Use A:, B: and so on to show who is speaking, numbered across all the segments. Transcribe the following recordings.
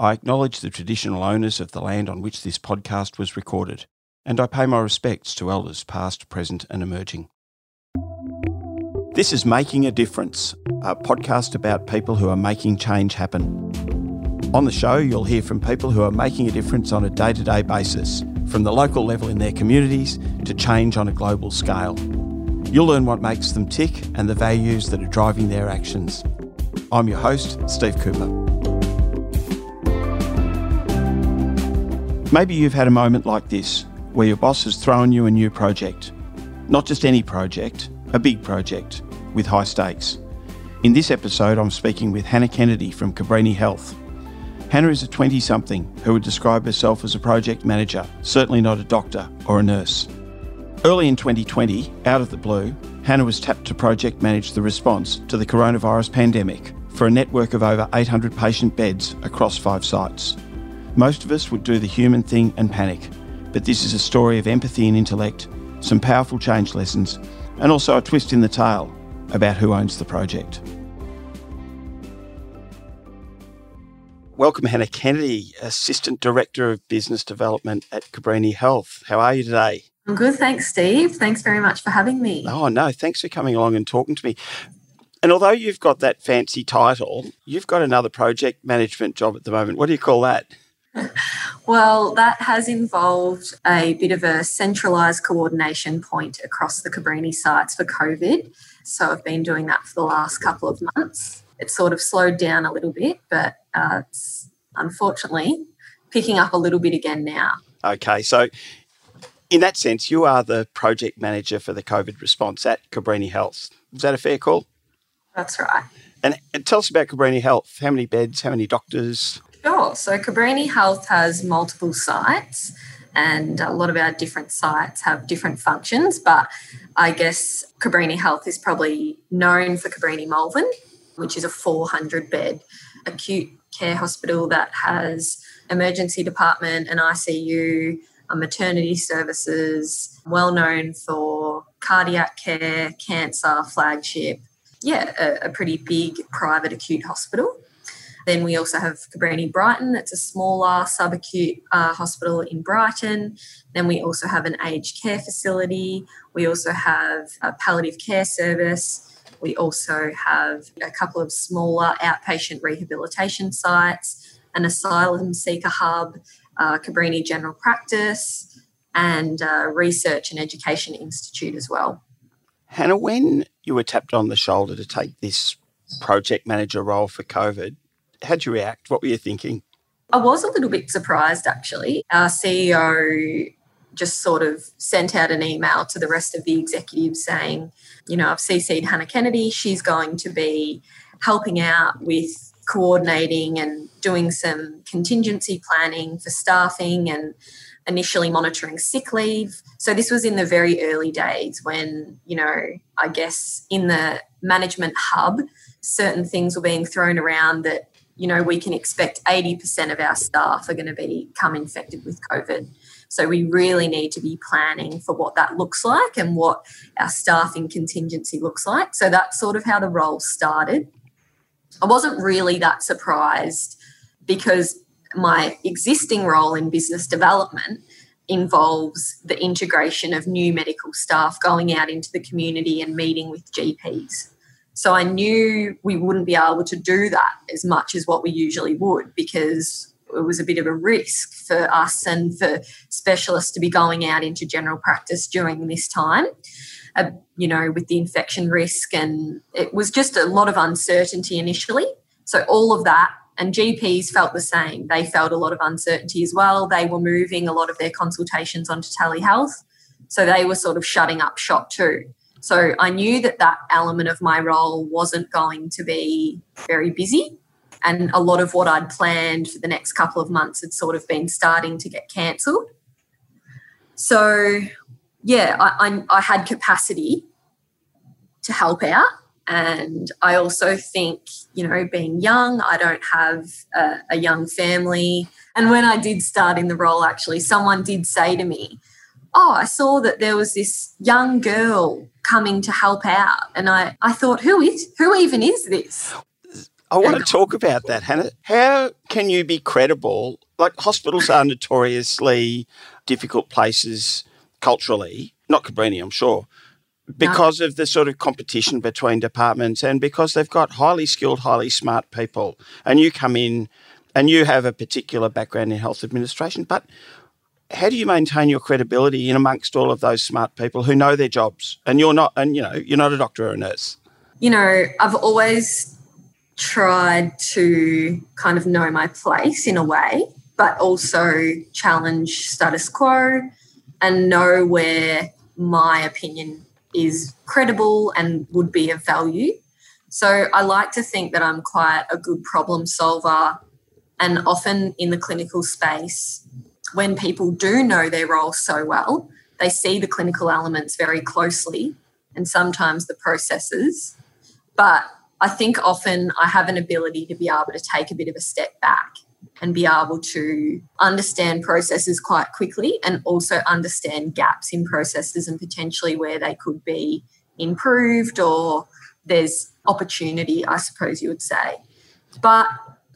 A: I acknowledge the traditional owners of the land on which this podcast was recorded, and I pay my respects to elders past, present, and emerging. This is Making a Difference, a podcast about people who are making change happen. On the show, you'll hear from people who are making a difference on a day to day basis, from the local level in their communities to change on a global scale. You'll learn what makes them tick and the values that are driving their actions. I'm your host, Steve Cooper. Maybe you've had a moment like this where your boss has thrown you a new project. Not just any project, a big project with high stakes. In this episode, I'm speaking with Hannah Kennedy from Cabrini Health. Hannah is a 20 something who would describe herself as a project manager, certainly not a doctor or a nurse. Early in 2020, out of the blue, Hannah was tapped to project manage the response to the coronavirus pandemic for a network of over 800 patient beds across five sites. Most of us would do the human thing and panic, but this is a story of empathy and intellect, some powerful change lessons, and also a twist in the tale about who owns the project. Welcome, Hannah Kennedy, Assistant Director of Business Development at Cabrini Health. How are you today?
B: I'm good, thanks, Steve. Thanks very much for having me.
A: Oh, no, thanks for coming along and talking to me. And although you've got that fancy title, you've got another project management job at the moment. What do you call that?
B: Well, that has involved a bit of a centralised coordination point across the Cabrini sites for COVID. So I've been doing that for the last couple of months. It's sort of slowed down a little bit, but uh, it's unfortunately picking up a little bit again now.
A: Okay, so in that sense, you are the project manager for the COVID response at Cabrini Health. Is that a fair call?
B: That's right.
A: And, and tell us about Cabrini Health. How many beds? How many doctors?
B: Sure. So Cabrini Health has multiple sites, and a lot of our different sites have different functions. But I guess Cabrini Health is probably known for Cabrini Malvern, which is a 400 bed acute care hospital that has emergency department and ICU, uh, maternity services, well known for cardiac care, cancer, flagship. Yeah, a, a pretty big private acute hospital. Then we also have Cabrini Brighton, that's a smaller subacute uh, hospital in Brighton. Then we also have an aged care facility. We also have a palliative care service. We also have a couple of smaller outpatient rehabilitation sites, an asylum seeker hub, uh, Cabrini General Practice, and uh, Research and Education Institute as well.
A: Hannah, when you were tapped on the shoulder to take this project manager role for COVID, how'd you react? What were you thinking?
B: I was a little bit surprised actually. Our CEO just sort of sent out an email to the rest of the executives saying, you know, I've CC'd Hannah Kennedy. She's going to be helping out with coordinating and doing some contingency planning for staffing and initially monitoring sick leave. So this was in the very early days when, you know, I guess in the management hub, certain things were being thrown around that you know, we can expect 80% of our staff are going to become infected with COVID. So we really need to be planning for what that looks like and what our staffing contingency looks like. So that's sort of how the role started. I wasn't really that surprised because my existing role in business development involves the integration of new medical staff going out into the community and meeting with GPs. So I knew we wouldn't be able to do that as much as what we usually would because it was a bit of a risk for us and for specialists to be going out into general practice during this time. Uh, you know, with the infection risk, and it was just a lot of uncertainty initially. So, all of that, and GPs felt the same. They felt a lot of uncertainty as well. They were moving a lot of their consultations onto telehealth. So, they were sort of shutting up shop too. So I knew that that element of my role wasn't going to be very busy. And a lot of what I'd planned for the next couple of months had sort of been starting to get cancelled. So, yeah, I, I, I had capacity to help out. And I also think, you know, being young, I don't have a, a young family. And when I did start in the role, actually, someone did say to me, oh, I saw that there was this young girl coming to help out. And I, I thought, who is, who even is this?
A: I want to talk about that, Hannah. How can you be credible? Like hospitals are notoriously difficult places culturally, not Cabrini, I'm sure, because no. of the sort of competition between departments and because they've got highly skilled, highly smart people. And you come in and you have a particular background in health administration, but how do you maintain your credibility in amongst all of those smart people who know their jobs? And you're not and you know you're not a doctor or a nurse.
B: You know i've always tried to kind of know my place in a way but also challenge status quo and know where my opinion is credible and would be of value. So i like to think that i'm quite a good problem solver and often in the clinical space when people do know their role so well, they see the clinical elements very closely and sometimes the processes. But I think often I have an ability to be able to take a bit of a step back and be able to understand processes quite quickly and also understand gaps in processes and potentially where they could be improved or there's opportunity, I suppose you would say. But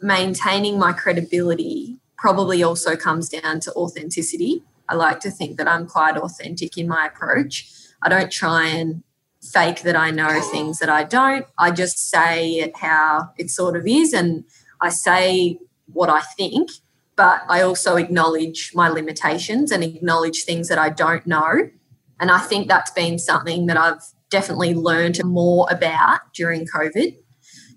B: maintaining my credibility probably also comes down to authenticity. I like to think that I'm quite authentic in my approach. I don't try and fake that I know things that I don't. I just say it how it sort of is and I say what I think, but I also acknowledge my limitations and acknowledge things that I don't know. And I think that's been something that I've definitely learned more about during COVID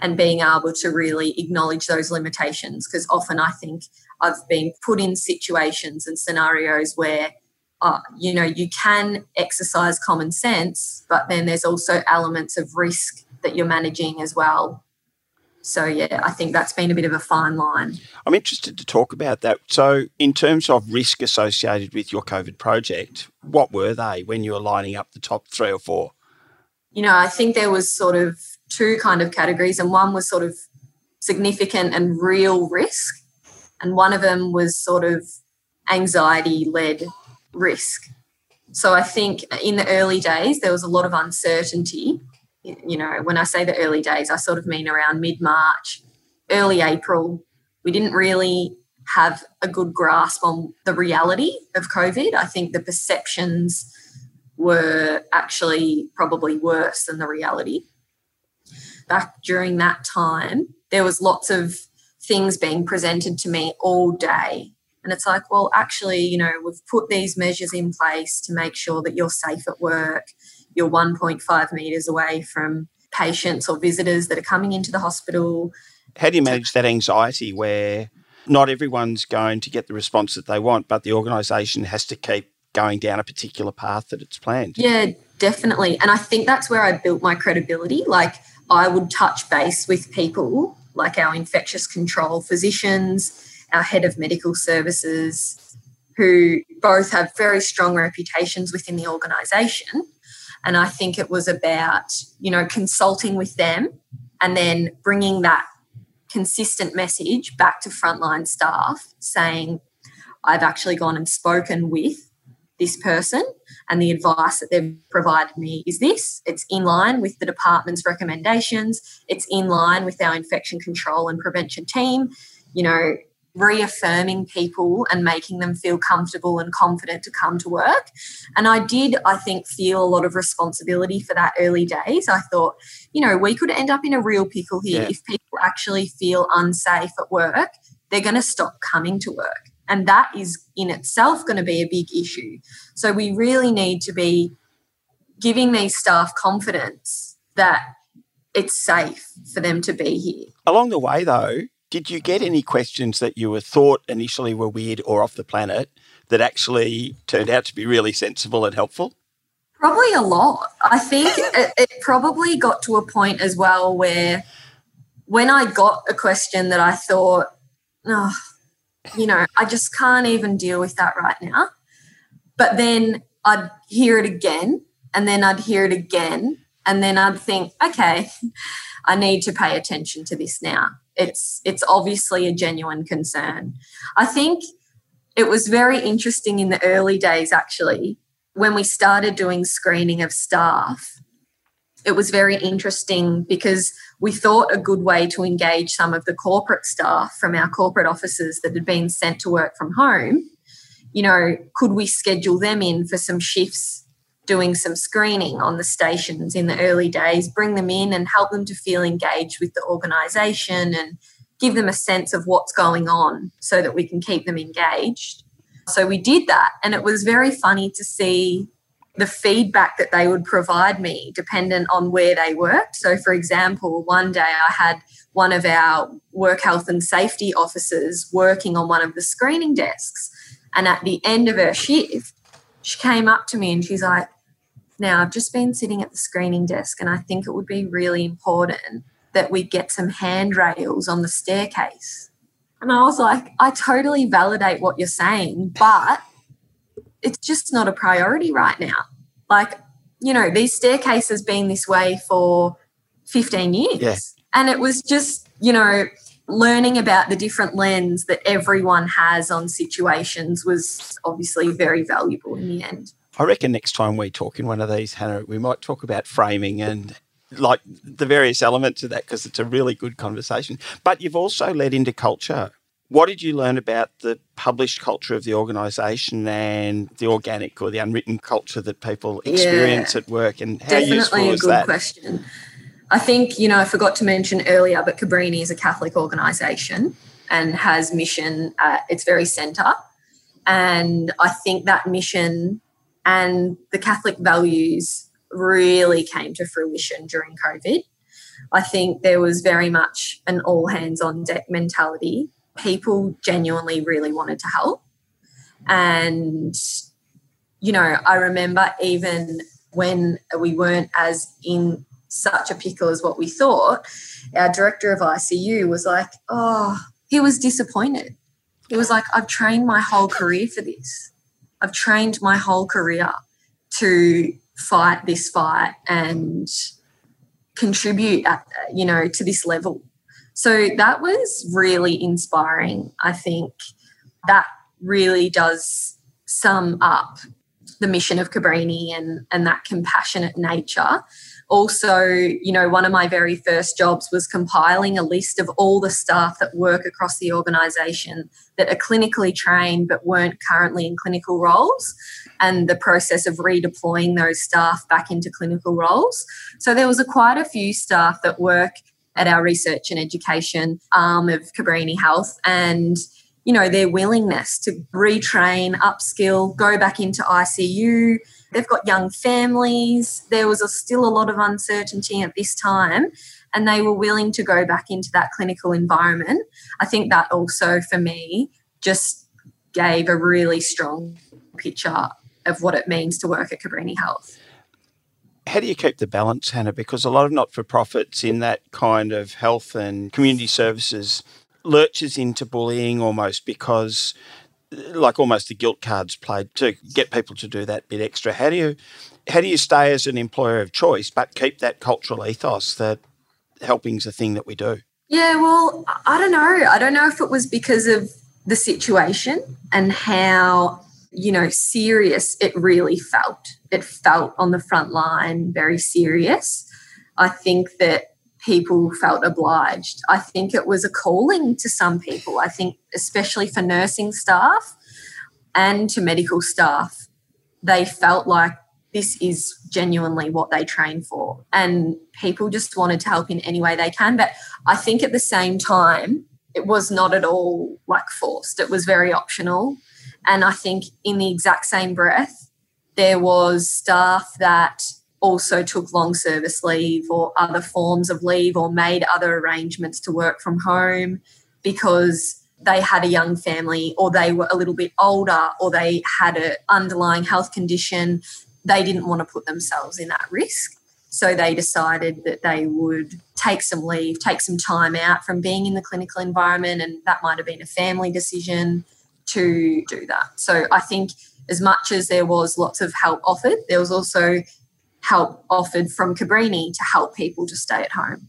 B: and being able to really acknowledge those limitations because often I think I've been put in situations and scenarios where, uh, you know, you can exercise common sense, but then there's also elements of risk that you're managing as well. So, yeah, I think that's been a bit of a fine line.
A: I'm interested to talk about that. So, in terms of risk associated with your COVID project, what were they when you were lining up the top three or four?
B: You know, I think there was sort of two kind of categories, and one was sort of significant and real risk, and one of them was sort of anxiety led risk. So I think in the early days, there was a lot of uncertainty. You know, when I say the early days, I sort of mean around mid March, early April. We didn't really have a good grasp on the reality of COVID. I think the perceptions were actually probably worse than the reality. Back during that time, there was lots of things being presented to me all day. And it's like, well, actually, you know, we've put these measures in place to make sure that you're safe at work. You're 1.5 metres away from patients or visitors that are coming into the hospital.
A: How do you manage that anxiety where not everyone's going to get the response that they want, but the organisation has to keep going down a particular path that it's planned?
B: Yeah, definitely. And I think that's where I built my credibility. Like, I would touch base with people like our infectious control physicians, our head of medical services, who both have very strong reputations within the organisation. And I think it was about, you know, consulting with them and then bringing that consistent message back to frontline staff saying, I've actually gone and spoken with this person and the advice that they've provided me is this. It's in line with the department's recommendations. It's in line with our infection control and prevention team you know reaffirming people and making them feel comfortable and confident to come to work. And i did i think feel a lot of responsibility for that early days. I thought you know we could end up in a real pickle here. Yeah. if people actually feel unsafe at work they're going to stop coming to work and that is in itself going to be a big issue. So we really need to be giving these staff confidence that it's safe for them to be here.
A: Along the way, though, did you get any questions that you were thought initially were weird or off the planet that actually turned out to be really sensible and helpful?
B: Probably a lot. I think it, it probably got to a point as well where when I got a question that I thought, oh, you know, I just can't even deal with that right now. But then I'd hear it again, and then I'd hear it again, and then I'd think, okay, I need to pay attention to this now. It's it's obviously a genuine concern. I think it was very interesting in the early days actually when we started doing screening of staff. It was very interesting because we thought a good way to engage some of the corporate staff from our corporate offices that had been sent to work from home, you know, could we schedule them in for some shifts doing some screening on the stations in the early days, bring them in and help them to feel engaged with the organisation and give them a sense of what's going on so that we can keep them engaged. So we did that, and it was very funny to see the feedback that they would provide me dependent on where they worked. So, for example, one day I had one of our work health and safety officers working on one of the screening desks. And at the end of her shift, she came up to me and she's like, Now, I've just been sitting at the screening desk, and I think it would be really important that we get some handrails on the staircase. And I was like, I totally validate what you're saying, but it's just not a priority right now. Like, you know, these staircases been this way for 15 years.
A: Yeah.
B: And it was just, you know, learning about the different lens that everyone has on situations was obviously very valuable in the end.
A: I reckon next time we talk in one of these, Hannah, we might talk about framing and like the various elements of that because it's a really good conversation. But you've also led into culture what did you learn about the published culture of the organisation and the organic or the unwritten culture that people experience
B: yeah,
A: at work? And how
B: definitely
A: useful
B: a
A: is that?
B: question. I think you know I forgot to mention earlier, but Cabrini is a Catholic organisation and has mission at its very centre, and I think that mission and the Catholic values really came to fruition during COVID. I think there was very much an all hands on deck mentality people genuinely really wanted to help. And, you know, I remember even when we weren't as in such a pickle as what we thought, our director of ICU was like, oh, he was disappointed. He was like, I've trained my whole career for this. I've trained my whole career to fight this fight and contribute at, you know to this level so that was really inspiring. I think that really does sum up the mission of Cabrini and, and that compassionate nature. Also, you know, one of my very first jobs was compiling a list of all the staff that work across the organisation that are clinically trained but weren't currently in clinical roles and the process of redeploying those staff back into clinical roles. So there was a, quite a few staff that work at our research and education arm of Cabrini Health. And you know their willingness to retrain upskill go back into ICU they've got young families. There was a, still a lot of uncertainty at this time and they were willing to go back into that clinical environment. I think that also for me just gave a really strong picture of what it means to work at Cabrini Health
A: how do you keep the balance, Hannah? Because a lot of not for profits in that kind of health and community services lurches into bullying almost because like almost the guilt cards played to get people to do that bit extra. How do you how do you stay as an employer of choice but keep that cultural ethos that helping's a thing that we do?
B: Yeah, well, I don't know. I don't know if it was because of the situation and how you know, serious it really felt. It felt on the front line very serious. I think that people felt obliged. I think it was a calling to some people. I think, especially for nursing staff and to medical staff, they felt like this is genuinely what they train for. And people just wanted to help in any way they can. But I think at the same time, it was not at all like forced, it was very optional. And I think in the exact same breath, there was staff that also took long service leave or other forms of leave or made other arrangements to work from home because they had a young family or they were a little bit older or they had an underlying health condition. They didn't want to put themselves in that risk. So they decided that they would take some leave, take some time out from being in the clinical environment, and that might have been a family decision to do that. So I think as much as there was lots of help offered, there was also help offered from Cabrini to help people to stay at home.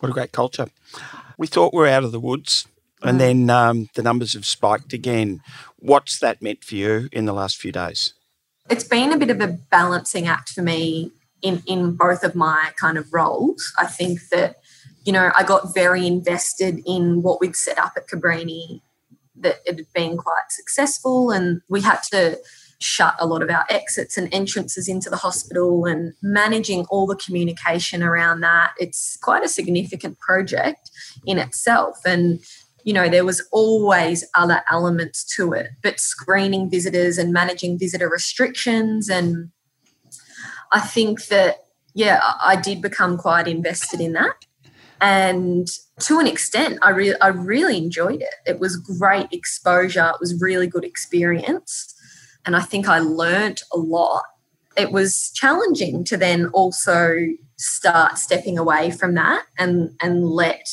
A: What a great culture. We thought we are out of the woods and mm. then um, the numbers have spiked again. What's that meant for you in the last few days?
B: It's been a bit of a balancing act for me in, in both of my kind of roles. I think that you know, I got very invested in what we'd set up at Cabrini, that it had been quite successful, and we had to shut a lot of our exits and entrances into the hospital and managing all the communication around that. It's quite a significant project in itself. And, you know, there was always other elements to it, but screening visitors and managing visitor restrictions. And I think that, yeah, I did become quite invested in that. And to an extent, I, re- I really enjoyed it. It was great exposure. It was really good experience and I think I learnt a lot. It was challenging to then also start stepping away from that and and let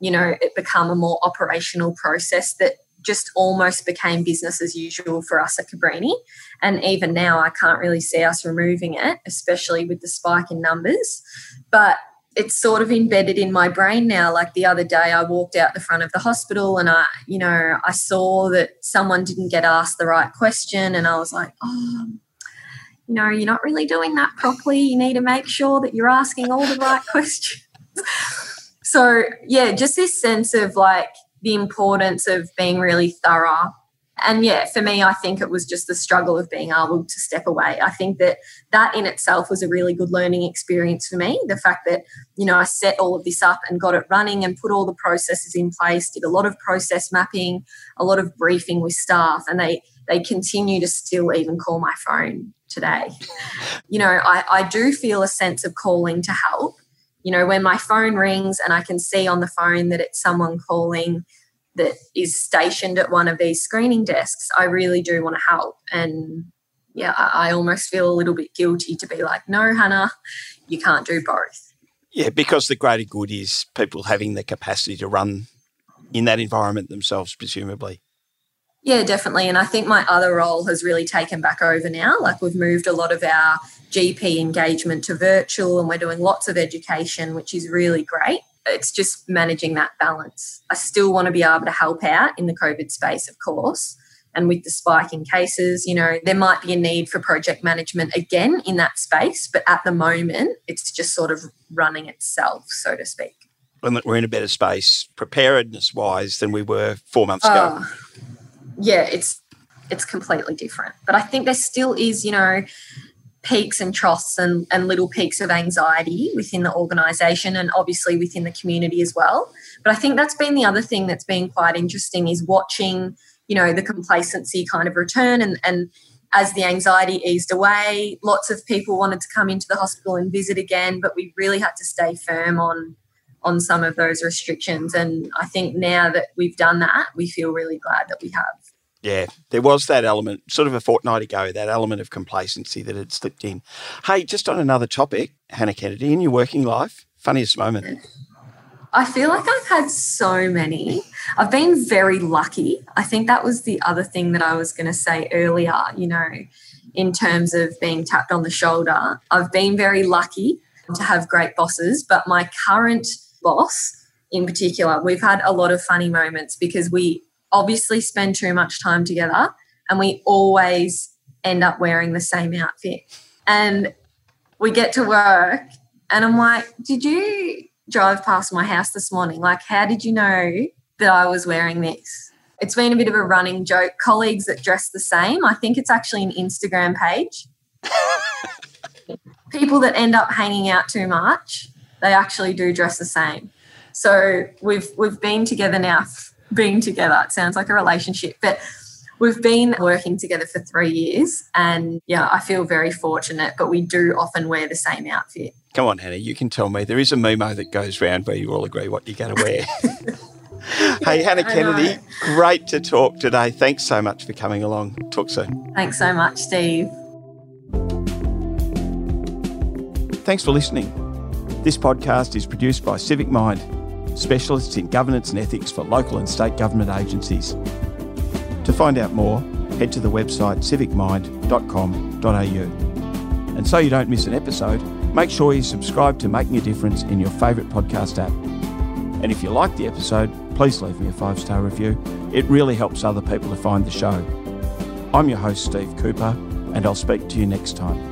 B: you know it become a more operational process that just almost became business as usual for us at Cabrini. And even now, I can't really see us removing it, especially with the spike in numbers. But it's sort of embedded in my brain now. Like the other day, I walked out the front of the hospital and I, you know, I saw that someone didn't get asked the right question. And I was like, oh, you know, you're not really doing that properly. You need to make sure that you're asking all the right questions. so, yeah, just this sense of like the importance of being really thorough and yeah, for me, I think it was just the struggle of being able to step away. I think that that in itself was a really good learning experience for me. The fact that, you know, I set all of this up and got it running and put all the processes in place, did a lot of process mapping, a lot of briefing with staff, and they they continue to still even call my phone today. You know, I, I do feel a sense of calling to help. You know, when my phone rings and I can see on the phone that it's someone calling that is stationed at one of these screening desks, I really do want to help. And yeah, I, I almost feel a little bit guilty to be like, no, Hannah, you can't do both.
A: Yeah, because the greater good is people having the capacity to run in that environment themselves, presumably.
B: Yeah, definitely. And I think my other role has really taken back over now. Like we've moved a lot of our GP engagement to virtual and we're doing lots of education, which is really great it's just managing that balance. I still want to be able to help out in the COVID space, of course. And with the spike in cases, you know, there might be a need for project management again in that space. But at the moment, it's just sort of running itself, so to speak.
A: We're in a better space preparedness wise than we were four months ago.
B: Oh, yeah, it's it's completely different. But I think there still is, you know, peaks and troughs and, and little peaks of anxiety within the organization and obviously within the community as well. But I think that's been the other thing that's been quite interesting is watching, you know, the complacency kind of return and, and as the anxiety eased away, lots of people wanted to come into the hospital and visit again, but we really had to stay firm on on some of those restrictions. And I think now that we've done that, we feel really glad that we have.
A: Yeah, there was that element, sort of a fortnight ago, that element of complacency that had slipped in. Hey, just on another topic, Hannah Kennedy, in your working life, funniest moment?
B: I feel like I've had so many. I've been very lucky. I think that was the other thing that I was going to say earlier, you know, in terms of being tapped on the shoulder. I've been very lucky to have great bosses, but my current boss in particular, we've had a lot of funny moments because we obviously spend too much time together and we always end up wearing the same outfit. And we get to work and I'm like, Did you drive past my house this morning? Like, how did you know that I was wearing this? It's been a bit of a running joke. Colleagues that dress the same, I think it's actually an Instagram page. People that end up hanging out too much, they actually do dress the same. So we've we've been together now being together. It sounds like a relationship, but we've been working together for three years. And yeah, I feel very fortunate, but we do often wear the same outfit.
A: Come on, Hannah, you can tell me. There is a memo that goes around where you all agree what you're going to wear. hey, Hannah Kennedy, great to talk today. Thanks so much for coming along. Talk soon.
B: Thanks so much, Steve.
A: Thanks for listening. This podcast is produced by Civic Mind specialists in governance and ethics for local and state government agencies. To find out more, head to the website civicmind.com.au. And so you don't miss an episode, make sure you subscribe to Making a Difference in your favourite podcast app. And if you like the episode, please leave me a five star review. It really helps other people to find the show. I'm your host, Steve Cooper, and I'll speak to you next time.